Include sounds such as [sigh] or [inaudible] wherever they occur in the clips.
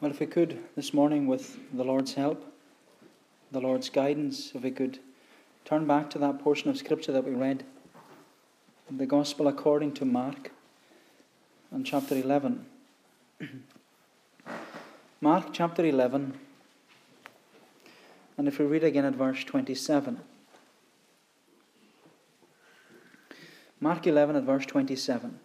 Well, if we could this morning, with the Lord's help, the Lord's guidance, if we could turn back to that portion of Scripture that we read, the Gospel according to Mark, and chapter 11. [clears throat] Mark chapter 11, and if we read again at verse 27. Mark 11 at verse 27.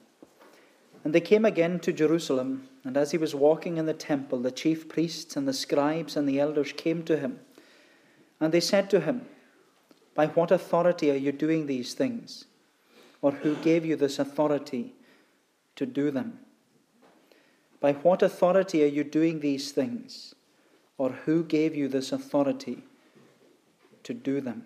And they came again to Jerusalem, and as he was walking in the temple, the chief priests and the scribes and the elders came to him. And they said to him, By what authority are you doing these things? Or who gave you this authority to do them? By what authority are you doing these things? Or who gave you this authority to do them?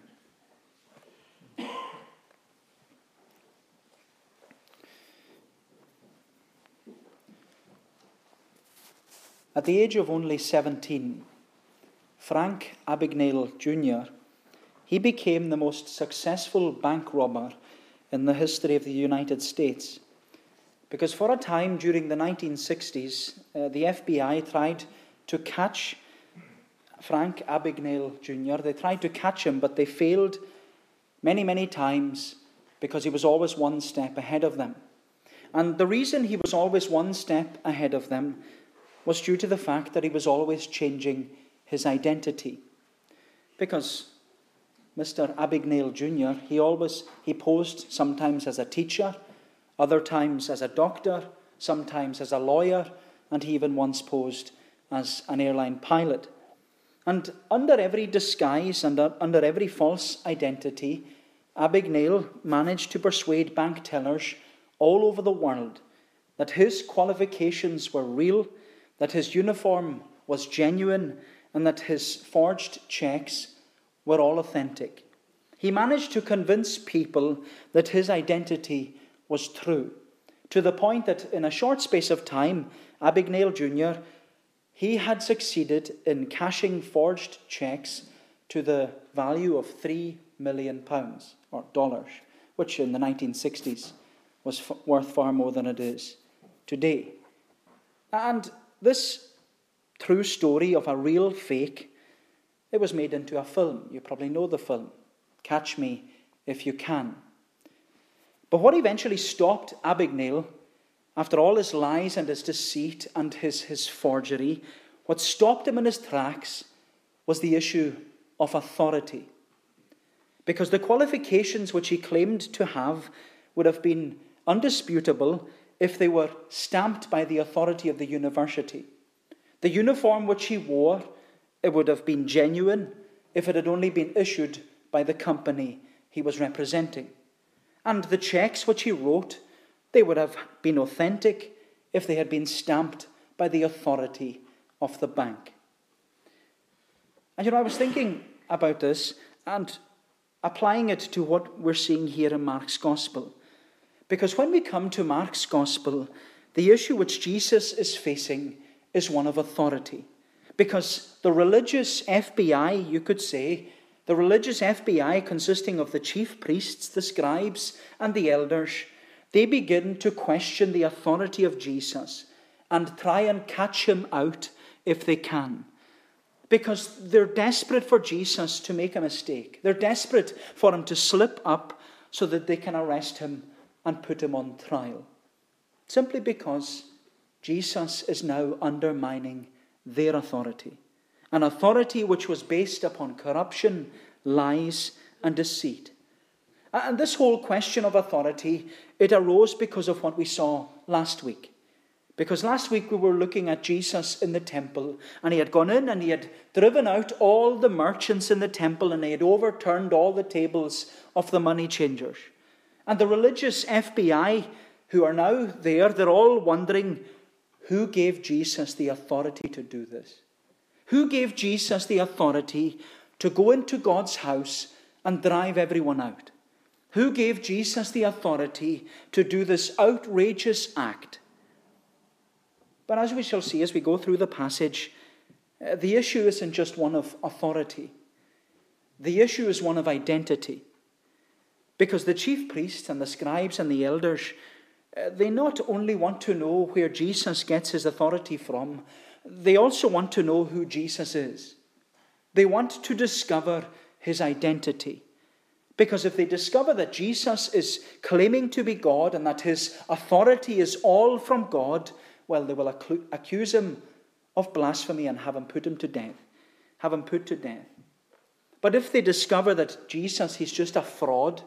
At the age of only 17, Frank Abagnale Jr., he became the most successful bank robber in the history of the United States. Because for a time during the 1960s, uh, the FBI tried to catch Frank Abagnale Jr. They tried to catch him, but they failed many, many times because he was always one step ahead of them. And the reason he was always one step ahead of them was due to the fact that he was always changing his identity. Because Mr. Abagnale Jr., he always he posed sometimes as a teacher, other times as a doctor, sometimes as a lawyer, and he even once posed as an airline pilot. And under every disguise and under every false identity, Abagnale managed to persuade bank tellers all over the world that his qualifications were real that his uniform was genuine and that his forged checks were all authentic. He managed to convince people that his identity was true, to the point that in a short space of time, Abagnale Jr., he had succeeded in cashing forged checks to the value of three million pounds or dollars, which in the 1960s was f- worth far more than it is today. And this true story of a real fake, it was made into a film. You probably know the film. Catch Me If You Can. But what eventually stopped Abagnale, after all his lies and his deceit and his, his forgery, what stopped him in his tracks was the issue of authority. Because the qualifications which he claimed to have would have been undisputable if they were stamped by the authority of the university. The uniform which he wore, it would have been genuine if it had only been issued by the company he was representing. And the checks which he wrote, they would have been authentic if they had been stamped by the authority of the bank. And you know, I was thinking about this and applying it to what we're seeing here in Mark's Gospel. Because when we come to Mark's gospel, the issue which Jesus is facing is one of authority. Because the religious FBI, you could say, the religious FBI, consisting of the chief priests, the scribes, and the elders, they begin to question the authority of Jesus and try and catch him out if they can. Because they're desperate for Jesus to make a mistake. They're desperate for him to slip up so that they can arrest him and put him on trial. Simply because Jesus is now undermining their authority. An authority which was based upon corruption, lies, and deceit. And this whole question of authority, it arose because of what we saw last week. Because last week we were looking at Jesus in the temple, and he had gone in and he had driven out all the merchants in the temple, and he had overturned all the tables of the money changers. And the religious FBI who are now there, they're all wondering who gave Jesus the authority to do this? Who gave Jesus the authority to go into God's house and drive everyone out? Who gave Jesus the authority to do this outrageous act? But as we shall see as we go through the passage, uh, the issue isn't just one of authority, the issue is one of identity. Because the chief priests and the scribes and the elders, uh, they not only want to know where Jesus gets his authority from, they also want to know who Jesus is. They want to discover his identity. Because if they discover that Jesus is claiming to be God and that his authority is all from God, well, they will accuse him of blasphemy and have him put him to death. Have him put to death. But if they discover that Jesus, he's just a fraud,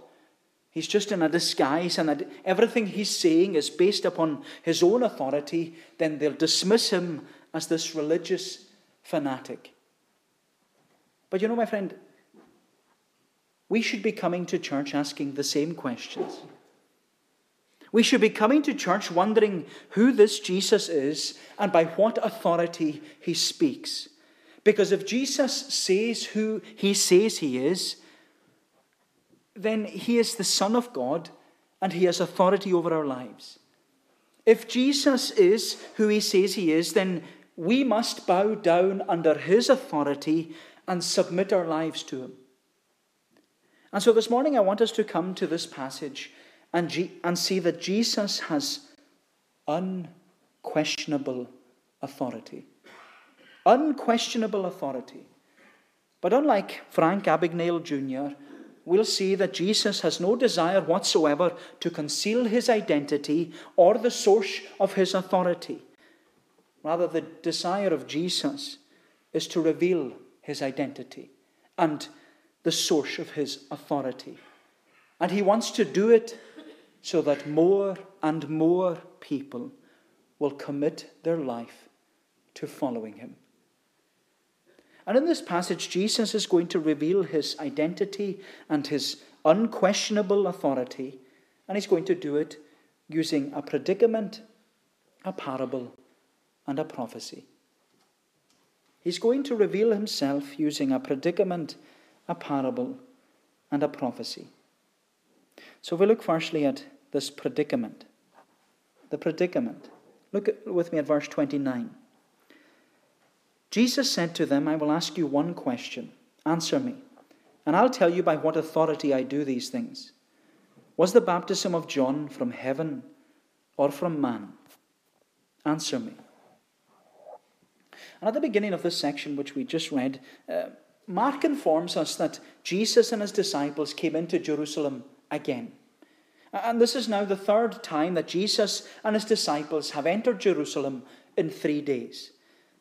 he's just in a disguise, and everything he's saying is based upon his own authority, then they'll dismiss him as this religious fanatic. But you know, my friend, we should be coming to church asking the same questions. We should be coming to church wondering who this Jesus is and by what authority he speaks. Because if Jesus says who he says he is, then he is the Son of God and he has authority over our lives. If Jesus is who he says he is, then we must bow down under his authority and submit our lives to him. And so this morning I want us to come to this passage and, G- and see that Jesus has unquestionable authority. Unquestionable authority. But unlike Frank Abagnale Jr., we'll see that Jesus has no desire whatsoever to conceal his identity or the source of his authority. Rather, the desire of Jesus is to reveal his identity and the source of his authority. And he wants to do it so that more and more people will commit their life to following him. And in this passage, Jesus is going to reveal his identity and his unquestionable authority, and he's going to do it using a predicament, a parable, and a prophecy. He's going to reveal himself using a predicament, a parable, and a prophecy. So if we look firstly at this predicament, the predicament, look with me at verse 29. Jesus said to them, I will ask you one question. Answer me, and I'll tell you by what authority I do these things. Was the baptism of John from heaven or from man? Answer me. And at the beginning of this section, which we just read, uh, Mark informs us that Jesus and his disciples came into Jerusalem again. And this is now the third time that Jesus and his disciples have entered Jerusalem in three days.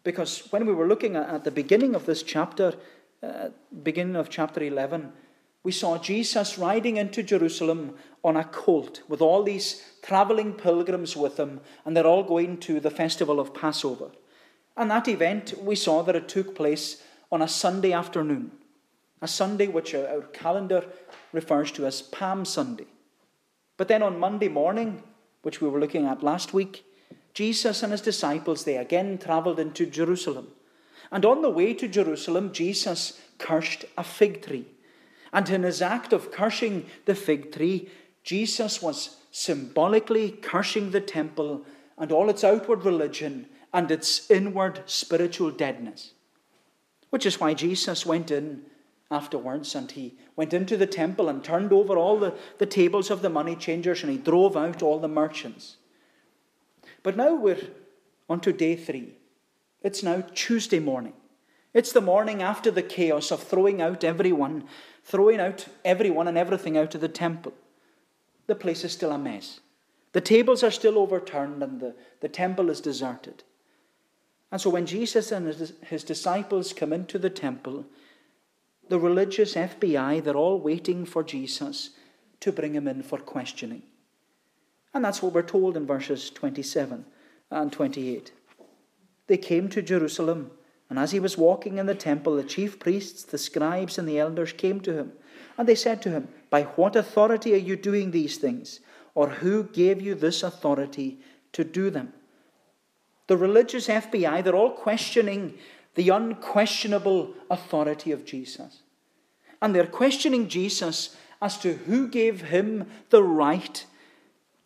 Because when we were looking at the beginning of this chapter, uh, beginning of chapter 11, we saw Jesus riding into Jerusalem on a colt with all these traveling pilgrims with him, and they're all going to the festival of Passover. And that event, we saw that it took place on a Sunday afternoon, a Sunday which our calendar refers to as Palm Sunday. But then on Monday morning, which we were looking at last week, Jesus and his disciples, they again travelled into Jerusalem. And on the way to Jerusalem, Jesus cursed a fig tree. And in his act of cursing the fig tree, Jesus was symbolically cursing the temple and all its outward religion and its inward spiritual deadness. Which is why Jesus went in afterwards and he went into the temple and turned over all the, the tables of the money changers and he drove out all the merchants. But now we're on to day three. It's now Tuesday morning. It's the morning after the chaos of throwing out everyone, throwing out everyone and everything out of the temple. The place is still a mess. The tables are still overturned and the, the temple is deserted. And so when Jesus and his, his disciples come into the temple, the religious FBI, they're all waiting for Jesus to bring him in for questioning. And that's what we're told in verses 27 and 28. They came to Jerusalem, and as he was walking in the temple, the chief priests, the scribes, and the elders came to him. And they said to him, By what authority are you doing these things? Or who gave you this authority to do them? the religious FBI, they're all questioning the unquestionable authority of Jesus. And they're questioning Jesus as to who gave him the right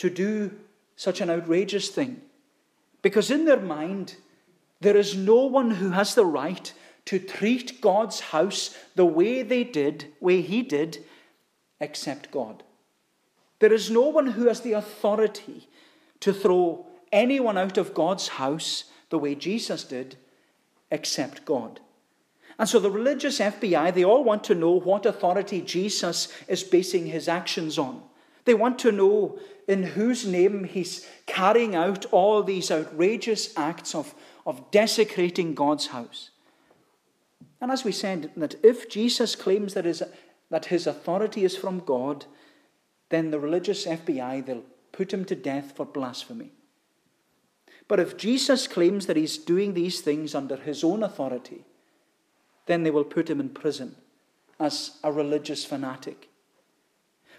to do such an outrageous thing. Because in their mind, there is no one who has the right to treat God's house the way they did, way he did, except God. There is no one who has the authority to throw anyone out of God's house the way Jesus did except God. And so the religious FBI, they all want to know what authority Jesus is basing his actions on. They want to know in whose name he's carrying out all these outrageous acts of, of desecrating God's house. And as we said, that if Jesus claims that his, that his authority is from God, then the religious FBI, they'll put him to death for blasphemy. But if Jesus claims that he's doing these things under his own authority, then they will put him in prison as a religious fanatic.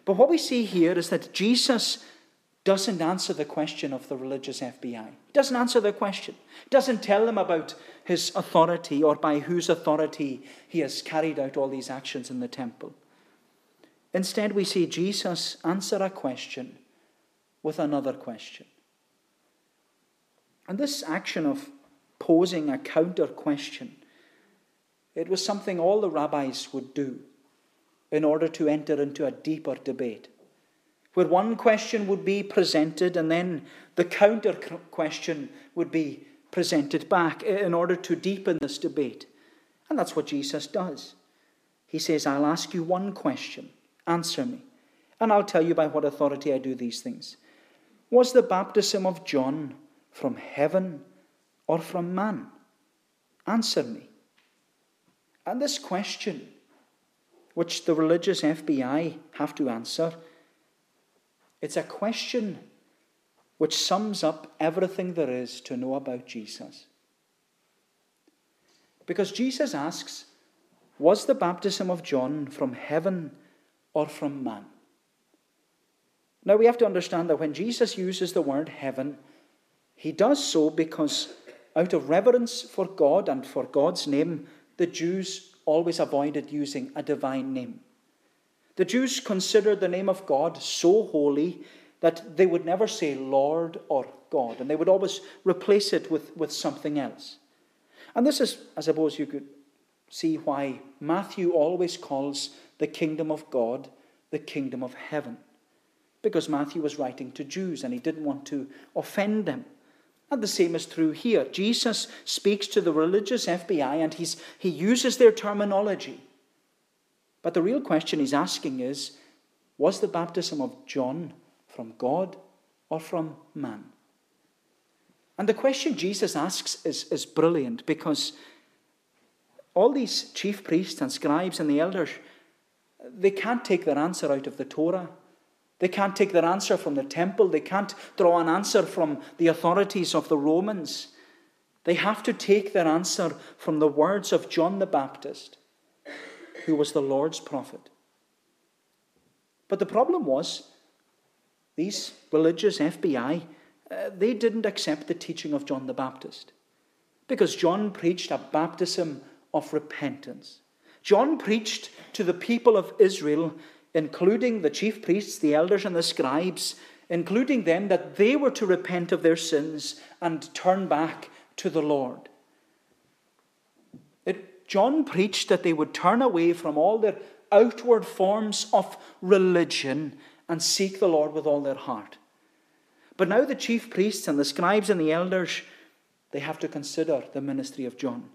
But what we see here is that Jesus doesn't answer the question of the religious FBI. He doesn't answer the question. He doesn't tell them about his authority or by whose authority he has carried out all these actions in the temple. Instead, we see Jesus answer a question with another question. And this action of posing a counter question, it was something all the rabbis would do in order to enter into a deeper debate, where one question would be presented and then the counter question would be presented back in order to deepen this debate. And that's what Jesus does. He says, I'll ask you one question, answer me, and I'll tell you by what authority I do these things. Was the baptism of John from heaven or from man? Answer me. And this question, which the religious FBI have to answer, it's a question which sums up everything there is to know about Jesus. Because Jesus asks, Was the baptism of John from heaven or from man? Now we have to understand that when Jesus uses the word heaven, he does so because, out of reverence for God and for God's name, the Jews always avoided using a divine name. The Jews considered the name of God so holy that they would never say Lord or God, and they would always replace it with, with something else. And this is, I suppose, you could see why Matthew always calls the kingdom of God the kingdom of heaven. Because Matthew was writing to Jews and he didn't want to offend them. And the same is true here. Jesus speaks to the religious FBI and he's, he uses their terminology. But the real question he's asking is was the baptism of John from God or from man? And the question Jesus asks is, is brilliant because all these chief priests and scribes and the elders, they can't take their answer out of the Torah. They can't take their answer from the temple. They can't draw an answer from the authorities of the Romans. They have to take their answer from the words of John the Baptist, who was the Lord's prophet. But the problem was, these religious FBI, uh, they didn't accept the teaching of John the Baptist. Because John preached a baptism of repentance. John preached to the people of Israel including the chief priests, the elders, and the scribes, including them, that they were to repent of their sins and turn back to the Lord. It, John preached that they would turn away from all their outward forms of religion and seek the Lord with all their heart. But now the chief priests and the scribes and the elders, they have to consider the ministry of John.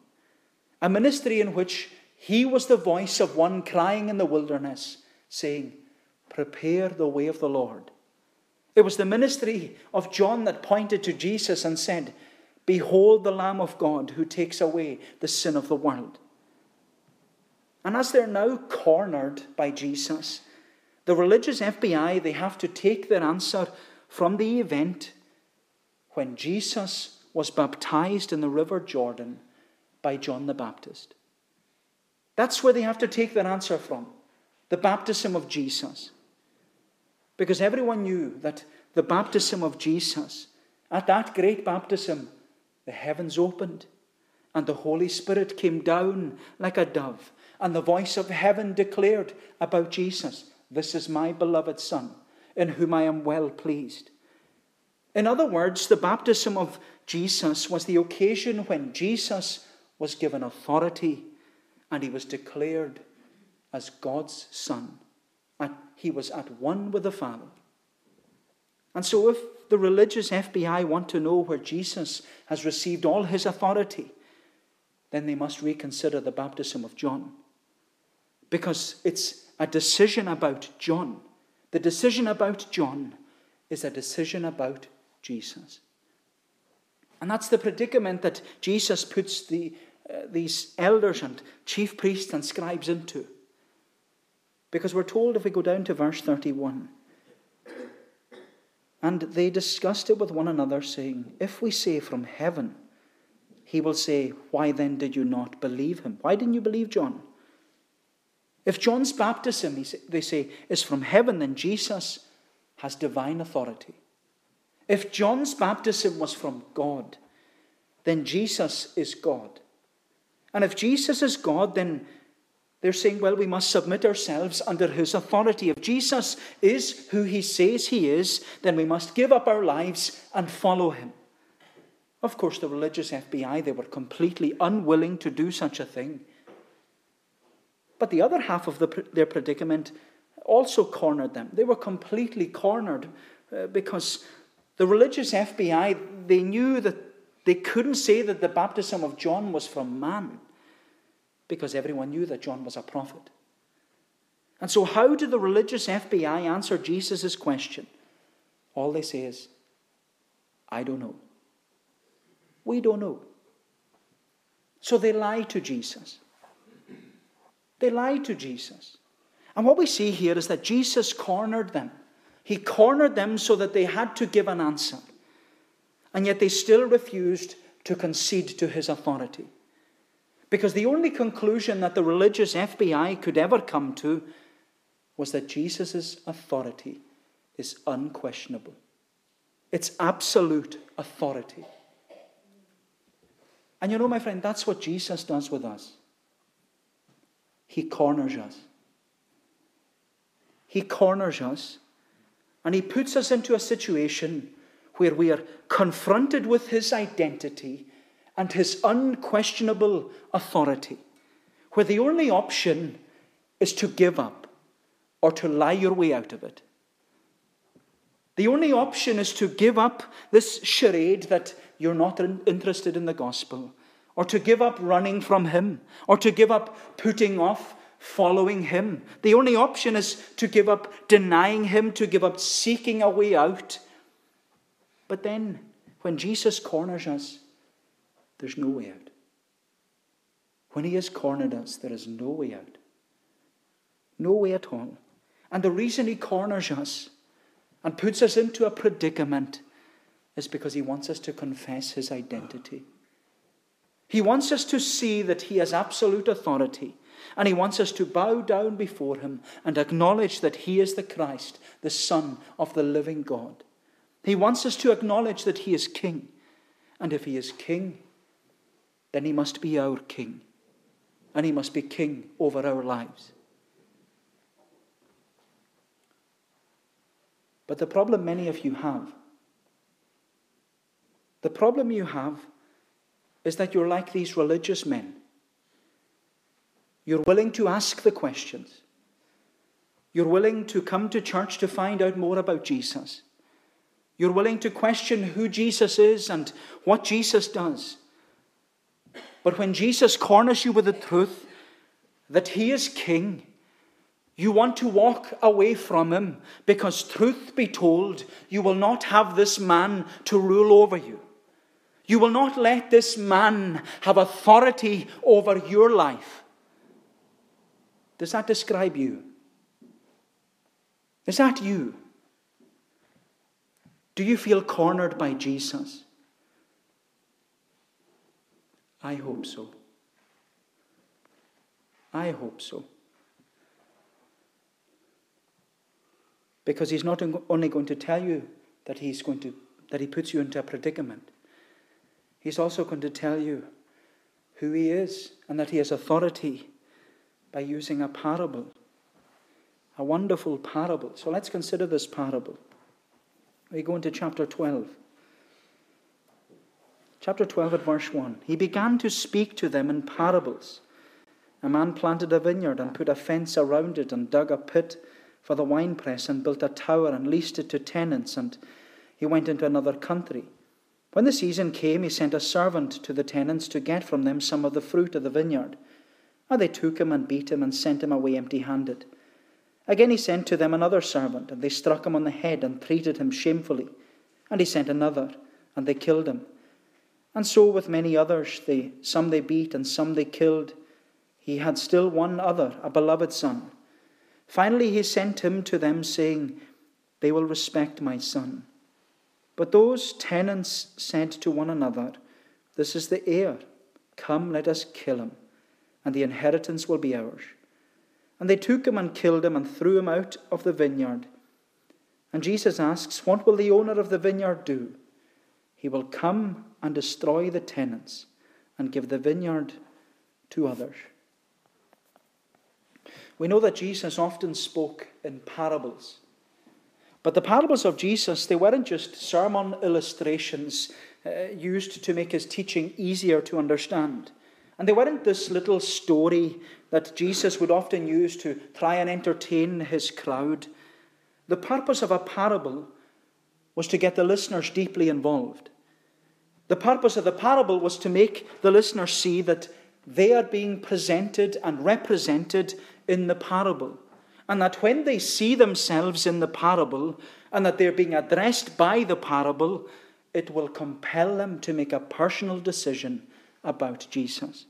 A ministry in which he was the voice of one crying in the wilderness, saying, Prepare the way of the Lord. It was the ministry of John that pointed to Jesus and said, Behold the Lamb of God who takes away the sin of the world. And as they're now cornered by Jesus, the religious FBI, they have to take their answer from the event when Jesus was baptized in the river Jordan by John the Baptist. That's where they have to take their answer from the baptism of Jesus. Because everyone knew that the baptism of Jesus, at that great baptism, the heavens opened and the Holy Spirit came down like a dove, and the voice of heaven declared about Jesus, This is my beloved Son, in whom I am well pleased. In other words, the baptism of Jesus was the occasion when Jesus was given authority and he was declared as God's Son. And he was at one with the Father. And so, if the religious FBI want to know where Jesus has received all his authority, then they must reconsider the baptism of John. Because it's a decision about John. The decision about John is a decision about Jesus. And that's the predicament that Jesus puts the, uh, these elders and chief priests and scribes into. Because we're told if we go down to verse 31, and they discussed it with one another, saying, If we say from heaven, he will say, Why then did you not believe him? Why didn't you believe John? If John's baptism, they say, is from heaven, then Jesus has divine authority. If John's baptism was from God, then Jesus is God. And if Jesus is God, then they're saying, well, we must submit ourselves under his authority. If Jesus is who he says he is, then we must give up our lives and follow him. Of course, the religious FBI, they were completely unwilling to do such a thing. But the other half of the, their predicament also cornered them. They were completely cornered uh, because the religious FBI, they knew that they couldn't say that the baptism of John was from man because everyone knew that John was a prophet. And so, how did the religious FBI answer Jesus' question? All they say is, I don't know. We don't know. So they lie to Jesus. They lied to Jesus. And what we see here is that Jesus cornered them. He cornered them so that they had to give an answer. And yet they still refused to concede to his authority. Because the only conclusion that the religious FBI could ever come to was that Jesus' authority is unquestionable. It's absolute authority. And you know, my friend, that's what Jesus does with us. He corners us. He corners us and he puts us into a situation where we are confronted with his identity and his unquestionable authority, where the only option is to give up or to lie your way out of it. The only option is to give up this charade that you're not interested in the gospel or to give up running from Him, or to give up putting off following Him. The only option is to give up denying Him, to give up seeking a way out. But then, when Jesus corners us, there's no way out. When He has cornered us, there is no way out. No way at all. And the reason He corners us and puts us into a predicament is because He wants us to confess His identity. He wants us to see that He has absolute authority, and He wants us to bow down before Him and acknowledge that He is the Christ, the Son of the living God. He wants us to acknowledge that He is King, and if He is King, then He must be our King, and He must be King over our lives. But the problem many of you have, the problem you have is that you're like these religious men. You're willing to ask the questions. You're willing to come to church to find out more about Jesus. You're willing to question who Jesus is and what Jesus does. But when Jesus corners you with the truth that he is king, you want to walk away from him because, truth be told, you will not have this man to rule over you. You will not let this man have authority over your life. Does that describe you? Is that you? Do you feel cornered by Jesus? I hope so. I hope so. Because he's not only going to tell you that he's going to that he puts you into a predicament. He's also going to tell you who he is and that he has authority by using a parable. A wonderful parable. So let's consider this parable. We go into chapter 12. Chapter 12 at verse 1. He began to speak to them in parables. A man planted a vineyard and put a fence around it and dug a pit for the winepress and built a tower and leased it to tenants and he went into another country. When the season came, he sent a servant to the tenants to get from them some of the fruit of the vineyard. And they took him and beat him and sent him away empty handed. Again he sent to them another servant, and they struck him on the head and treated him shamefully. And he sent another, and they killed him. And so with many others, they, some they beat and some they killed. He had still one other, a beloved son. Finally he sent him to them, saying, They will respect my son. But those tenants said to one another, This is the heir. Come, let us kill him, and the inheritance will be ours. And they took him and killed him and threw him out of the vineyard. And Jesus asks, What will the owner of the vineyard do? He will come and destroy the tenants and give the vineyard to others. We know that Jesus often spoke in parables. But the parables of Jesus, they weren't just sermon illustrations uh, used to make his teaching easier to understand. And they weren't this little story that Jesus would often use to try and entertain his crowd. The purpose of a parable was to get the listeners deeply involved. The purpose of the parable was to make the listeners see that they are being presented and represented in the parable. And that when they see themselves in the parable and that they're being addressed by the parable, it will compel them to make a personal decision about Jesus.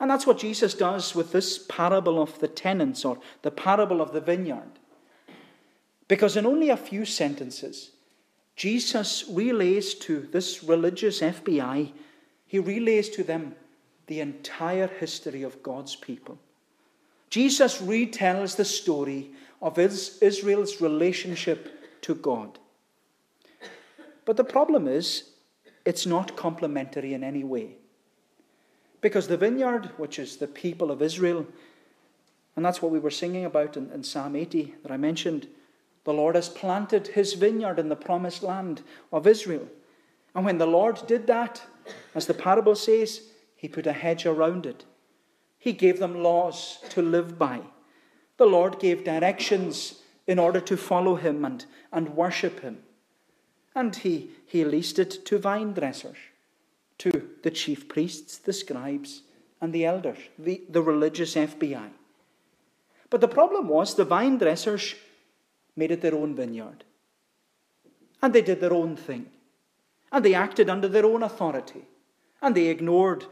And that's what Jesus does with this parable of the tenants or the parable of the vineyard. Because in only a few sentences, Jesus relays to this religious FBI, he relays to them the entire history of God's people. Jesus retells the story of Israel's relationship to God. But the problem is, it's not complimentary in any way. Because the vineyard, which is the people of Israel, and that's what we were singing about in, in Psalm 80 that I mentioned, the Lord has planted his vineyard in the promised land of Israel. And when the Lord did that, as the parable says, he put a hedge around it. He gave them laws to live by. The Lord gave directions in order to follow him and, and worship him. And he, he leased it to vine dressers, to the chief priests, the scribes, and the elders, the, the religious FBI. But the problem was the vine dressers made it their own vineyard. And they did their own thing. And they acted under their own authority. And they ignored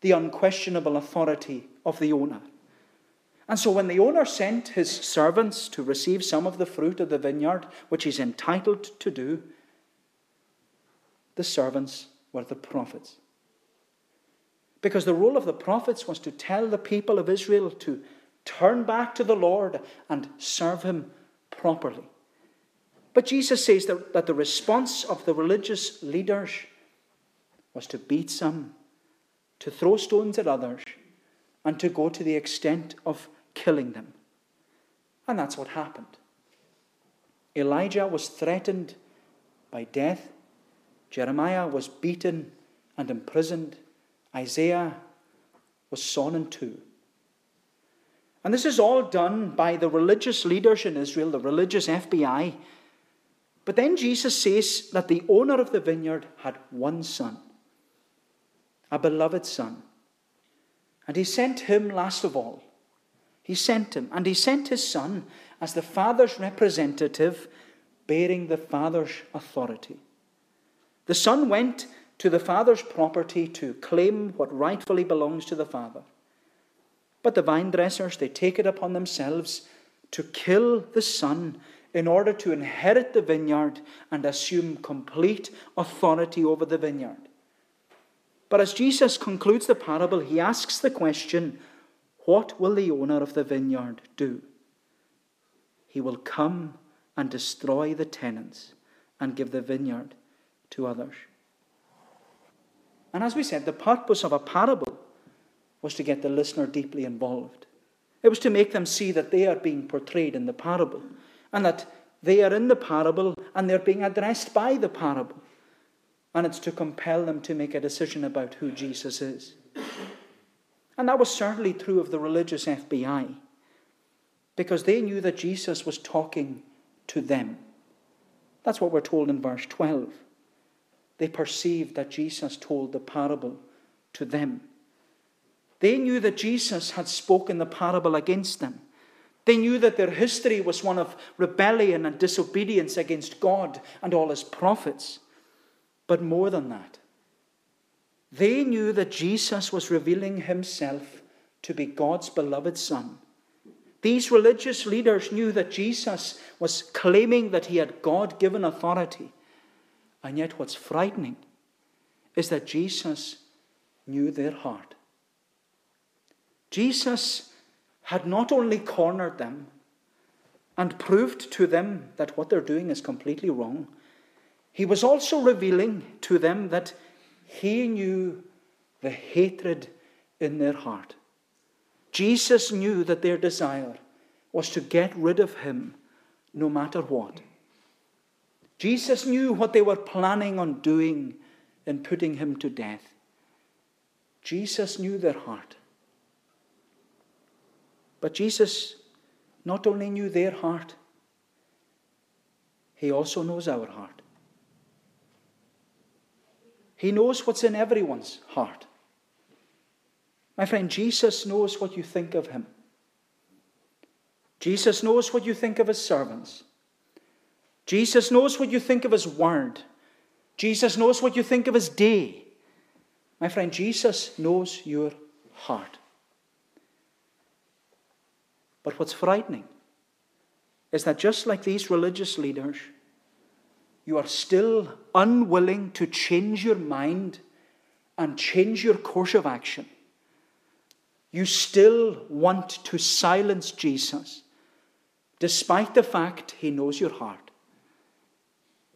the unquestionable authority of the owner. And so, when the owner sent his servants to receive some of the fruit of the vineyard, which he's entitled to do, the servants were the prophets. Because the role of the prophets was to tell the people of Israel to turn back to the Lord and serve him properly. But Jesus says that, that the response of the religious leaders was to beat some to throw stones at others, and to go to the extent of killing them. And that's what happened. Elijah was threatened by death, Jeremiah was beaten and imprisoned, Isaiah was sawn in two. And this is all done by the religious leaders in Israel, the religious FBI. But then Jesus says that the owner of the vineyard had one son a beloved Son. And he sent him last of all. He sent him, and he sent his Son as the Father's representative, bearing the Father's authority. The Son went to the Father's property to claim what rightfully belongs to the Father. But the vine dressers, they take it upon themselves to kill the Son in order to inherit the vineyard and assume complete authority over the vineyard. But as Jesus concludes the parable, he asks the question What will the owner of the vineyard do? He will come and destroy the tenants and give the vineyard to others. And as we said, the purpose of a parable was to get the listener deeply involved. It was to make them see that they are being portrayed in the parable and that they are in the parable and they're being addressed by the parable and it's to compel them to make a decision about who Jesus is. And that was certainly true of the religious FBI, because they knew that Jesus was talking to them. That's what we're told in verse 12. they perceived that Jesus told the parable to them. They knew that Jesus had spoken the parable against them. They knew that their history was one of rebellion and disobedience against God and all his prophets. But more than that, they knew that Jesus was revealing himself to be God's beloved Son. These religious leaders knew that Jesus was claiming that he had God given authority. And yet, what's frightening is that Jesus knew their heart. Jesus had not only cornered them and proved to them that what they're doing is completely wrong, he was also revealing to them that he knew the hatred in their heart. Jesus knew that their desire was to get rid of him no matter what. Jesus knew what they were planning on doing in putting him to death. Jesus knew their heart. But Jesus not only knew their heart, he also knows our heart. He knows what's in everyone's heart. My friend, Jesus knows what you think of him. Jesus knows what you think of his servants. Jesus knows what you think of his word. Jesus knows what you think of his day. My friend, Jesus knows your heart. But what's frightening is that just like these religious leaders, you are still unwilling to change your mind and change your course of action you still want to silence Jesus, despite the fact he knows your heart.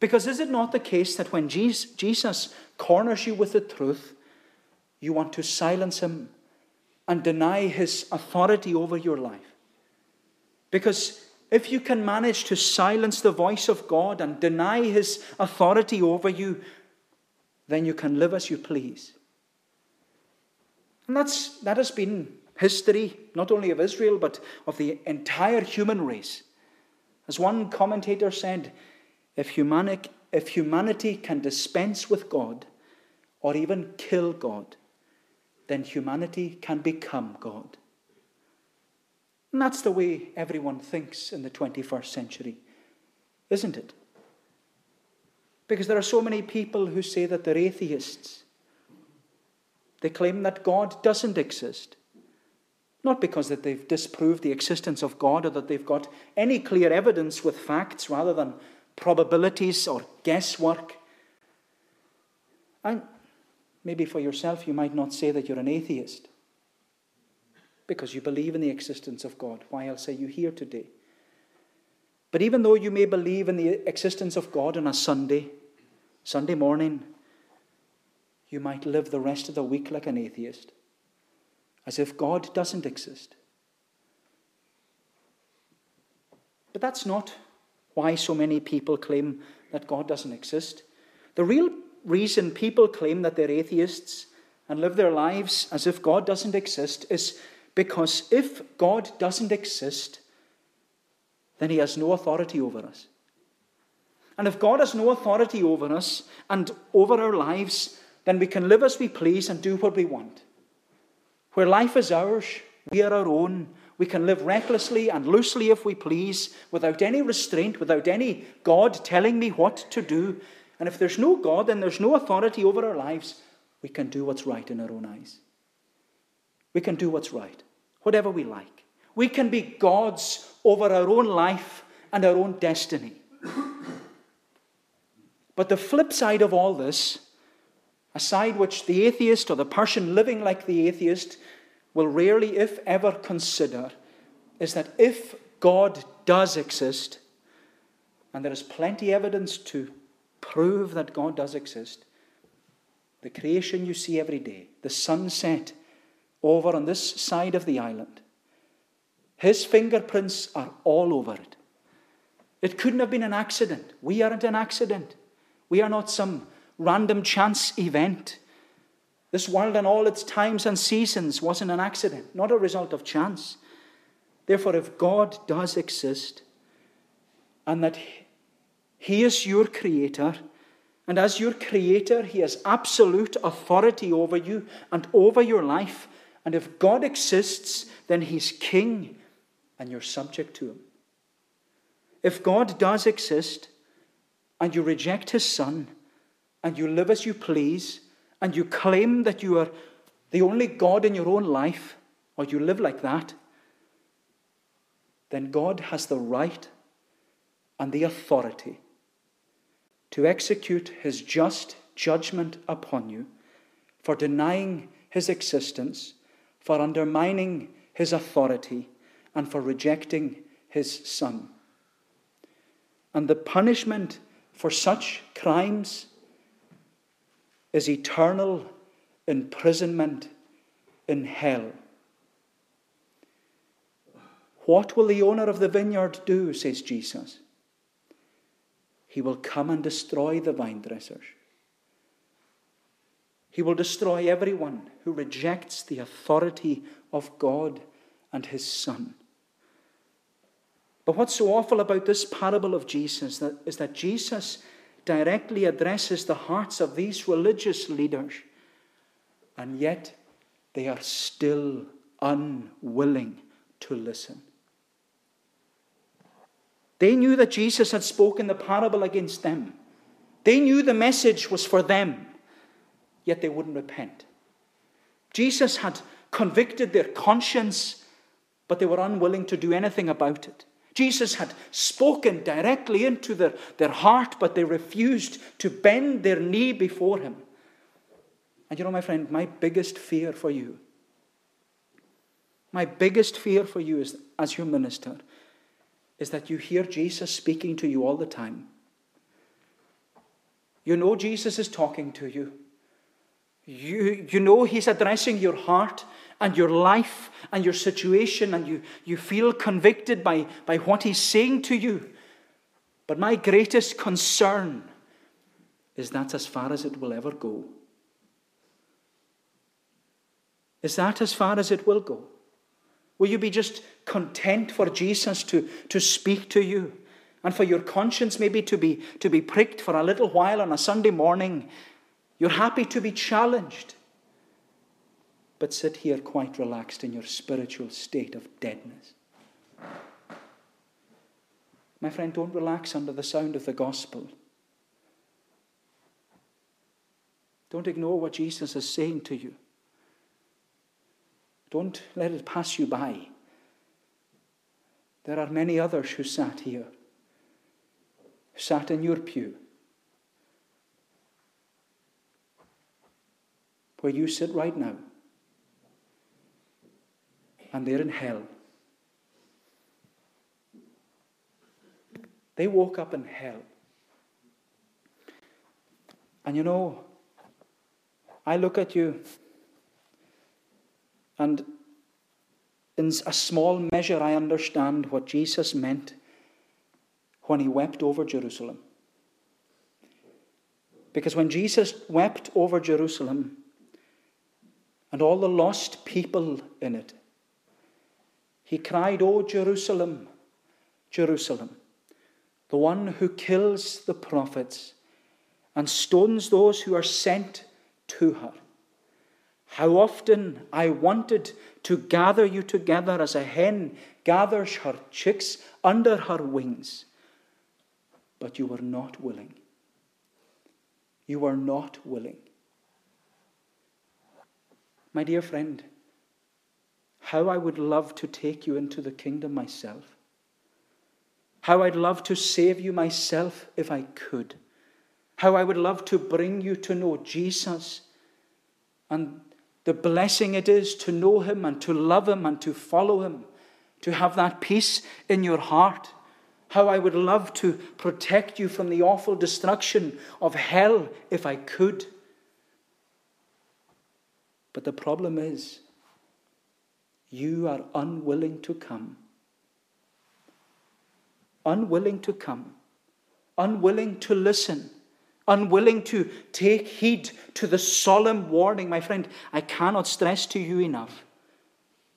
Because is it not the case that when Jesus corners you with the truth, you want to silence him and deny his authority over your life? Because if you can manage to silence the voice of God and deny his authority over you, then you can live as you please. And that's, that has been history, not only of Israel, but of the entire human race. As one commentator said, if, humanic, if humanity can dispense with God or even kill God, then humanity can become God. And that's the way everyone thinks in the 21st century, isn't it? Because there are so many people who say that they're atheists they claim that God doesn't exist. Not because that they've disproved the existence of God or that they've got any clear evidence with facts rather than probabilities or guesswork. And maybe for yourself, you might not say that you're an atheist because you believe in the existence of God. Why else are you here today? But even though you may believe in the existence of God on a Sunday, Sunday morning, you might live the rest of the week like an atheist, as if God doesn't exist. But that's not why so many people claim that God doesn't exist. The real reason people claim that they're atheists and live their lives as if God doesn't exist is because if God doesn't exist, then he has no authority over us. And if God has no authority over us and over our lives, then we can live as we please and do what we want. Where life is ours, we are our own. We can live recklessly and loosely if we please, without any restraint, without any God telling me what to do. And if there's no God then there's no authority over our lives, we can do what's right in our own eyes. We can do what's right, whatever we like. We can be gods over our own life and our own destiny. But the flip side of all this a side which the atheist or the person living like the atheist will rarely, if ever, consider is that if God does exist, and there is plenty evidence to prove that God does exist, the creation you see every day, the sunset over on this side of the island, his fingerprints are all over it. It couldn't have been an accident. We aren't an accident. We are not some random chance event. This world and all its times and seasons wasn't an accident, not a result of chance. Therefore, if God does exist and that He is your creator And as your creator, he has absolute authority over you and over your life. And if God exists, then he's king and you're subject to him. If God does exist and you reject his son and you live as you please and you claim that you are the only God in your own life, or you live like that, then God has the right and the authority to execute his just judgment upon you for denying his existence, for undermining his authority, and for rejecting his Son. And the punishment for such crimes is eternal imprisonment in hell. What will the owner of the vineyard do, says Jesus? He will come and destroy the vine dressers. He will destroy everyone who rejects the authority of God and his Son. But what's so awful about this parable of Jesus is that Jesus directly addresses the hearts of these religious leaders, and yet they are still unwilling to listen. They knew that Jesus had spoken the parable against them. They knew the message was for them, yet they wouldn't repent. Jesus had convicted their conscience, but they were unwilling to do anything about it. Jesus had spoken directly into their, their heart, but they refused to bend their knee before him. And you know, my friend, my biggest fear for you, my biggest fear for you is, as your minister is that you hear Jesus speaking to you all the time. You know Jesus is talking to you. You, you know He's addressing your heart and your life and your situation, and you, you feel convicted by, by what He's saying to you. But my greatest concern is that as far as it will ever go. Is that as far as it will go? Will you be just content for Jesus to, to speak to you and for your conscience maybe to be, to be pricked for a little while on a Sunday morning? You're happy to be challenged, but sit here quite relaxed in your spiritual state of deadness. My friend, don't relax under the sound of the gospel. Don't ignore what Jesus is saying to you. Don't let it pass you by. There are many others who sat here, sat in your pew, where you sit right now, and they're in hell. They woke up in hell. And you know, I look at you and in a small measure, I understand what Jesus meant when he wept over Jerusalem. Because when Jesus wept over Jerusalem and all the lost people in it, he cried, O Jerusalem, Jerusalem, the one who kills the prophets and stones those who are sent to her. How often I wanted to gather you together as a hen gathers her chicks under her wings, but you were not willing. You were not willing. My dear friend, how I would love to take you into the kingdom myself. How I'd love to save you myself if I could. How I would love to bring you to know Jesus and the blessing it is to know Him and to love Him and to follow Him, to have that peace in your heart. How I would love to protect you from the awful destruction of hell if I could. But the problem is, you are unwilling to come. Unwilling to come. Unwilling to listen unwilling to take heed to the solemn warning. My friend, I cannot stress to you enough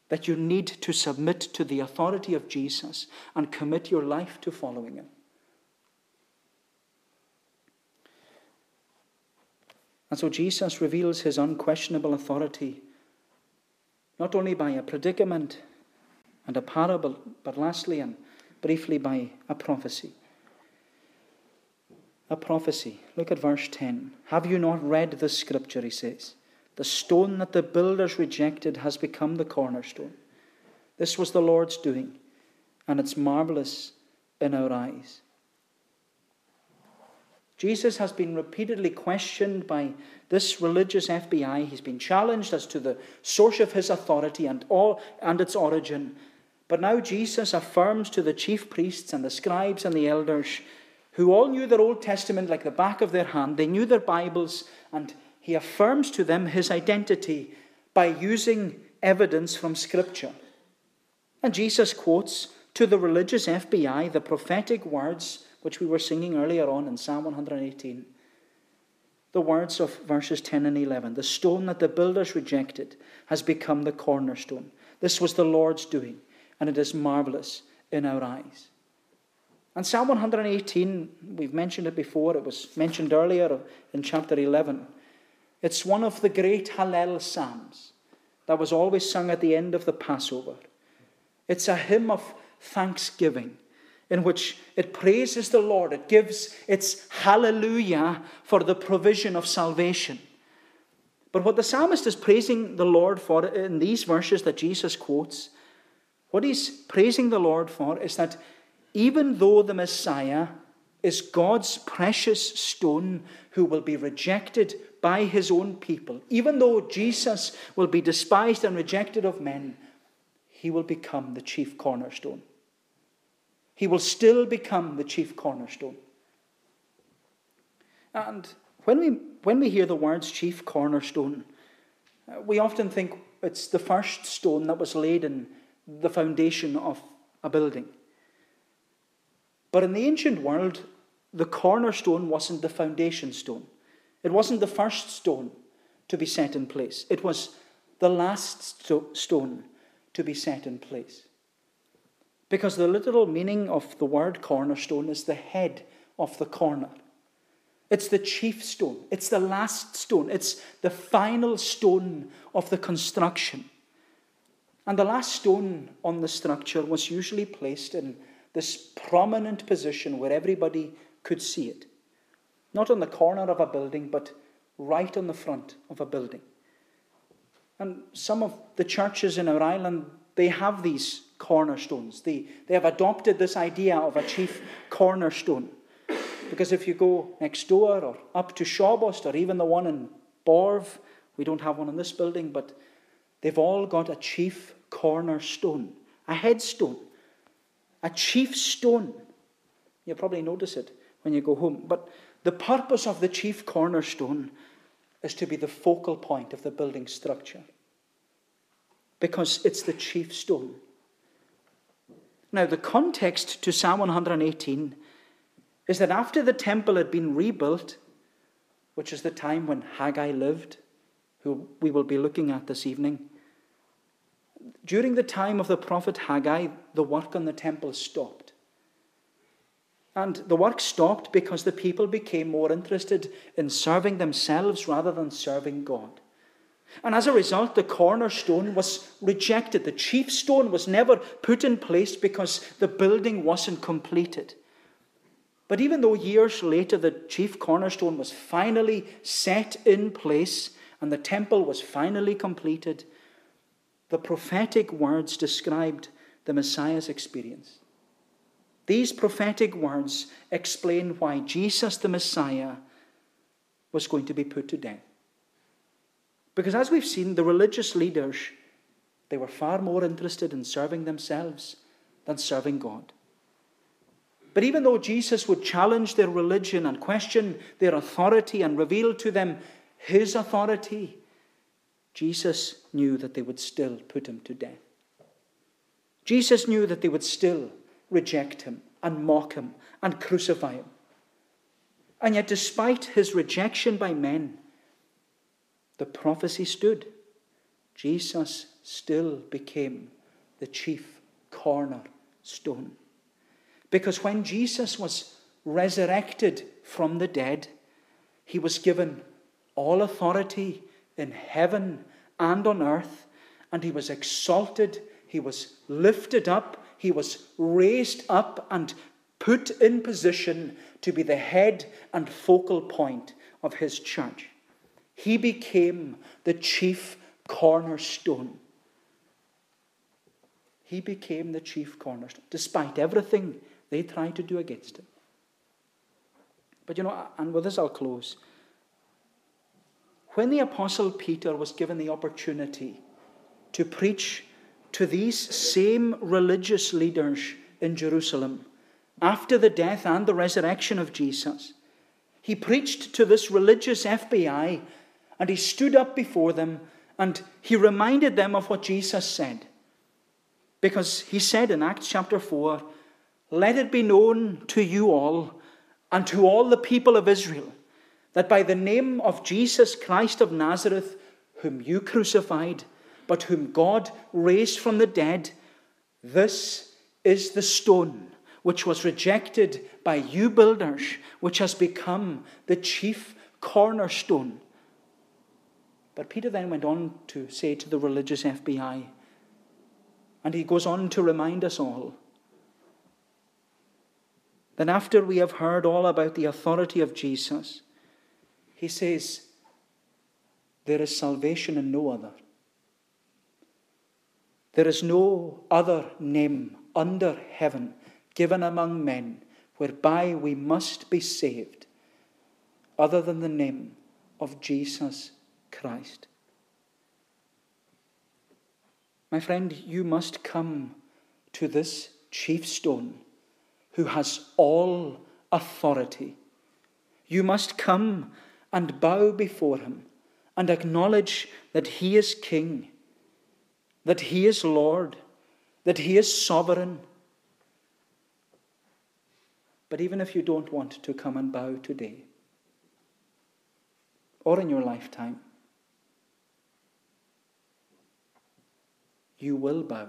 that you need to submit to the authority of Jesus and commit your life to following him. And so Jesus reveals his unquestionable authority, not only by a predicament and a parable, but lastly and briefly by a prophecy. A prophecy. Look at verse 10. Have you not read the scripture, he says? The stone that the builders rejected has become the cornerstone. This was the Lord's doing, and it's marvelous in our eyes. Jesus has been repeatedly questioned by this religious FBI. He's been challenged as to the source of his authority and, all, and its origin. But now Jesus affirms to the chief priests and the scribes and the elders, who all knew their Old Testament like the back of their hand, they knew their Bibles, and he affirms to them his identity by using evidence from Scripture. And Jesus quotes to the religious FBI the prophetic words which we were singing earlier on in Psalm 118. The words of verses 10 and 11 The stone that the builders rejected has become the cornerstone. This was the Lord's doing, and it is marvelous in our eyes. And Psalm 118, we've mentioned it before, it was mentioned earlier in chapter 11. It's one of the great Hallel Psalms that was always sung at the end of the Passover. It's a hymn of thanksgiving in which it praises the Lord. It gives its hallelujah for the provision of salvation. But what the psalmist is praising the Lord for in these verses that Jesus quotes, what he's praising the Lord for is that even though the Messiah is God's precious stone who will be rejected by his own people, even though Jesus will be despised and rejected of men, he will become the chief cornerstone he will still become the chief cornerstone. And when we, when we hear the words chief cornerstone, uh, we often think it's the first stone that was laid in the foundation of a building. But in the ancient world, the cornerstone wasn't the foundation stone. It wasn't the first stone to be set in place. It was the last sto- stone to be set in place. Because the literal meaning of the word cornerstone is the head of the corner. It's the chief stone. It's the last stone. It's the final stone of the construction. And the last stone on the structure was usually placed in this prominent position where everybody could see it. Not on the corner of a building, but right on the front of a building. And some of the churches in our island, they have these cornerstones. They, they have adopted this idea of a chief cornerstone. Because if you go next door or up to Shawbost or even the one in Borve, we don't have one in this building, but they've all got a chief cornerstone, a headstone, a chief stone. You'll probably notice it when you go home. But the purpose of the chief cornerstone is to be the focal point of the building structure because it's the chief stone. Now, the context to Psalm 118 is that after the temple had been rebuilt, which is the time when Haggai lived, who we will be looking at this evening, during the time of the prophet Haggai, the work on the temple stopped. And the work stopped because the people became more interested in serving themselves rather than serving God. And as a result, the cornerstone was rejected. The chief stone was never put in place because the building wasn't completed. But even though years later the chief cornerstone was finally set in place and the temple was finally completed, the prophetic words described the Messiah's experience. These prophetic words explain why Jesus the Messiah was going to be put to death. Because as we've seen, the religious leaders, they were far more interested in serving themselves than serving God. But even though Jesus would challenge their religion and question their authority and reveal to them his authority, Jesus knew that they would still put him to death. Jesus knew that they would still reject him and mock him and crucify him. And yet, despite his rejection by men, the prophecy stood. Jesus still became the chief cornerstone. Because when Jesus was resurrected from the dead, he was given all authority in heaven and on earth, and he was exalted, he was lifted up, he was raised up and put in position to be the head and focal point of his church. He became the chief cornerstone. He became the chief cornerstone, despite everything they tried to do against him. But you know, and with this I'll close. When the Apostle Peter was given the opportunity to preach to these same religious leaders in Jerusalem after the death and the resurrection of Jesus, he preached to this religious FBI and he stood up before them and he reminded them of what Jesus said. Because he said in Acts chapter 4, Let it be known to you all and to all the people of Israel that by the name of Jesus Christ of Nazareth, whom you crucified, but whom God raised from the dead, this is the stone which was rejected by you builders, which has become the chief cornerstone. But Peter then went on to say to the religious FBI, and he goes on to remind us all that after we have heard all about the authority of Jesus, he says, There is salvation in no other. There is no other name under heaven given among men whereby we must be saved other than the name of Jesus Christ. My friend, you must come to this chief stone who has all authority. You must come and bow before him and acknowledge that he is king, that he is Lord, that he is sovereign. But even if you don't want to come and bow today, or in your lifetime, you will bow.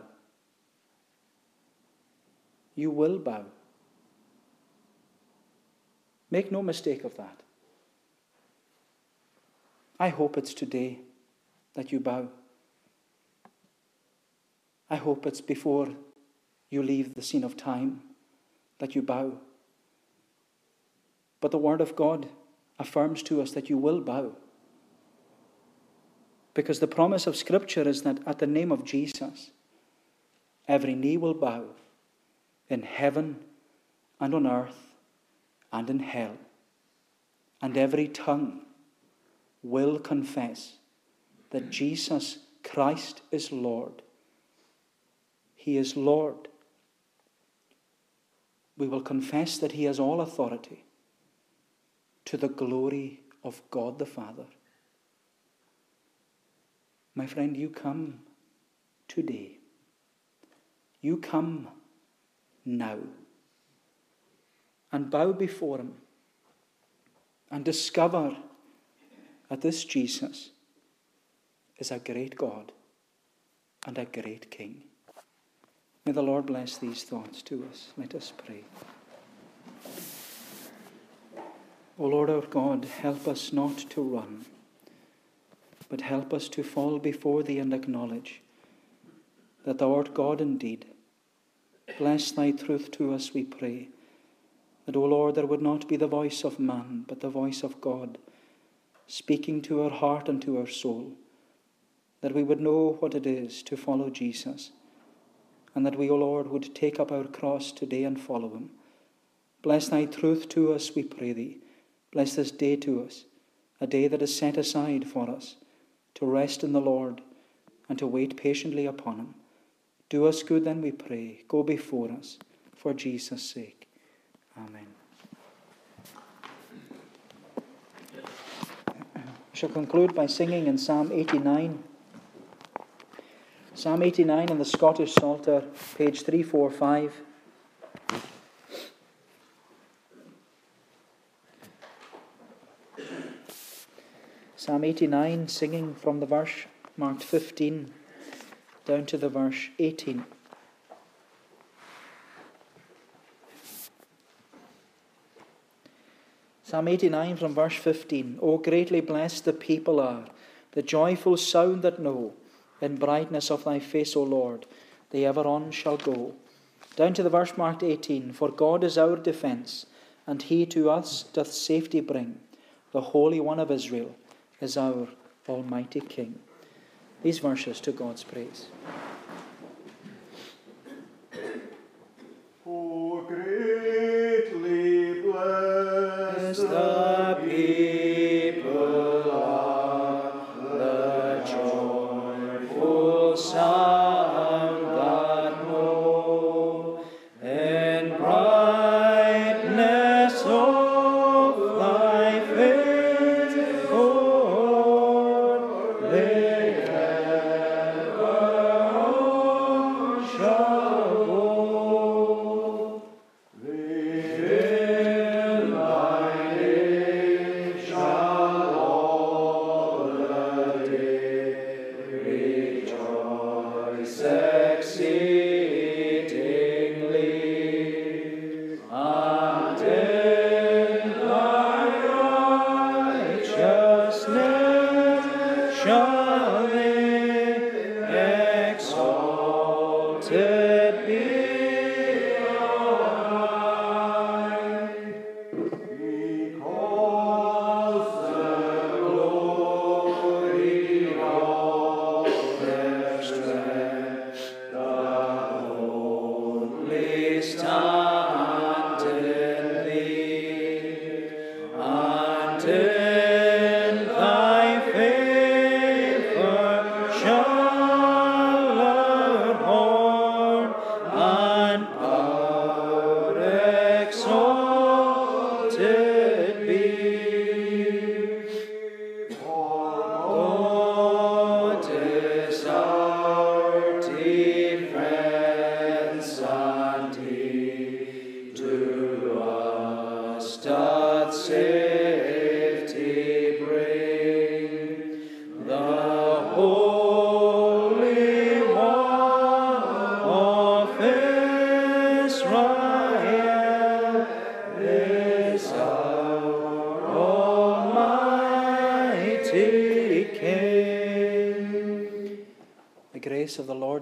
You will bow. Make no mistake of that. I hope it's today that you bow. I hope it's before you leave the scene of time that you bow. But the Word of God affirms to us that you will bow. Because the promise of Scripture is that at the name of Jesus, every knee will bow in heaven and on earth and in hell, and every tongue will confess that Jesus Christ is Lord. He is Lord. We will confess that He has all authority to the glory of God the Father. My friend, you come today. You come now and bow before Him and discover that this Jesus is a great God and a great King. May the Lord bless these thoughts to us. Let us pray. O Lord our God, help us not to run, but help us to fall before Thee and acknowledge that Thou art God indeed. Bless Thy truth to us, we pray that, O Lord, there would not be the voice of man, but the voice of God, speaking to our heart and to our soul, that we would know what it is to follow Jesus, and that we, O Lord, would take up our cross today and follow him. Bless thy truth to us, we pray thee. Bless this day to us, a day that is set aside for us to rest in the Lord and to wait patiently upon him. Do us good, then, we pray. Go before us for Jesus' sake. Amen. I shall conclude by singing in Psalm 89. Psalm 89 in the Scottish Psalter, page 345. Psalm 89, singing from the verse marked 15 down to the verse 18. Psalm 89 from verse 15 O greatly blessed the people are, the joyful sound that know, in brightness of thy face, O Lord, they ever on shall go. Down to the verse marked 18 For God is our defence, and he to us doth safety bring. The Holy One of Israel is our Almighty King. These verses to God's praise.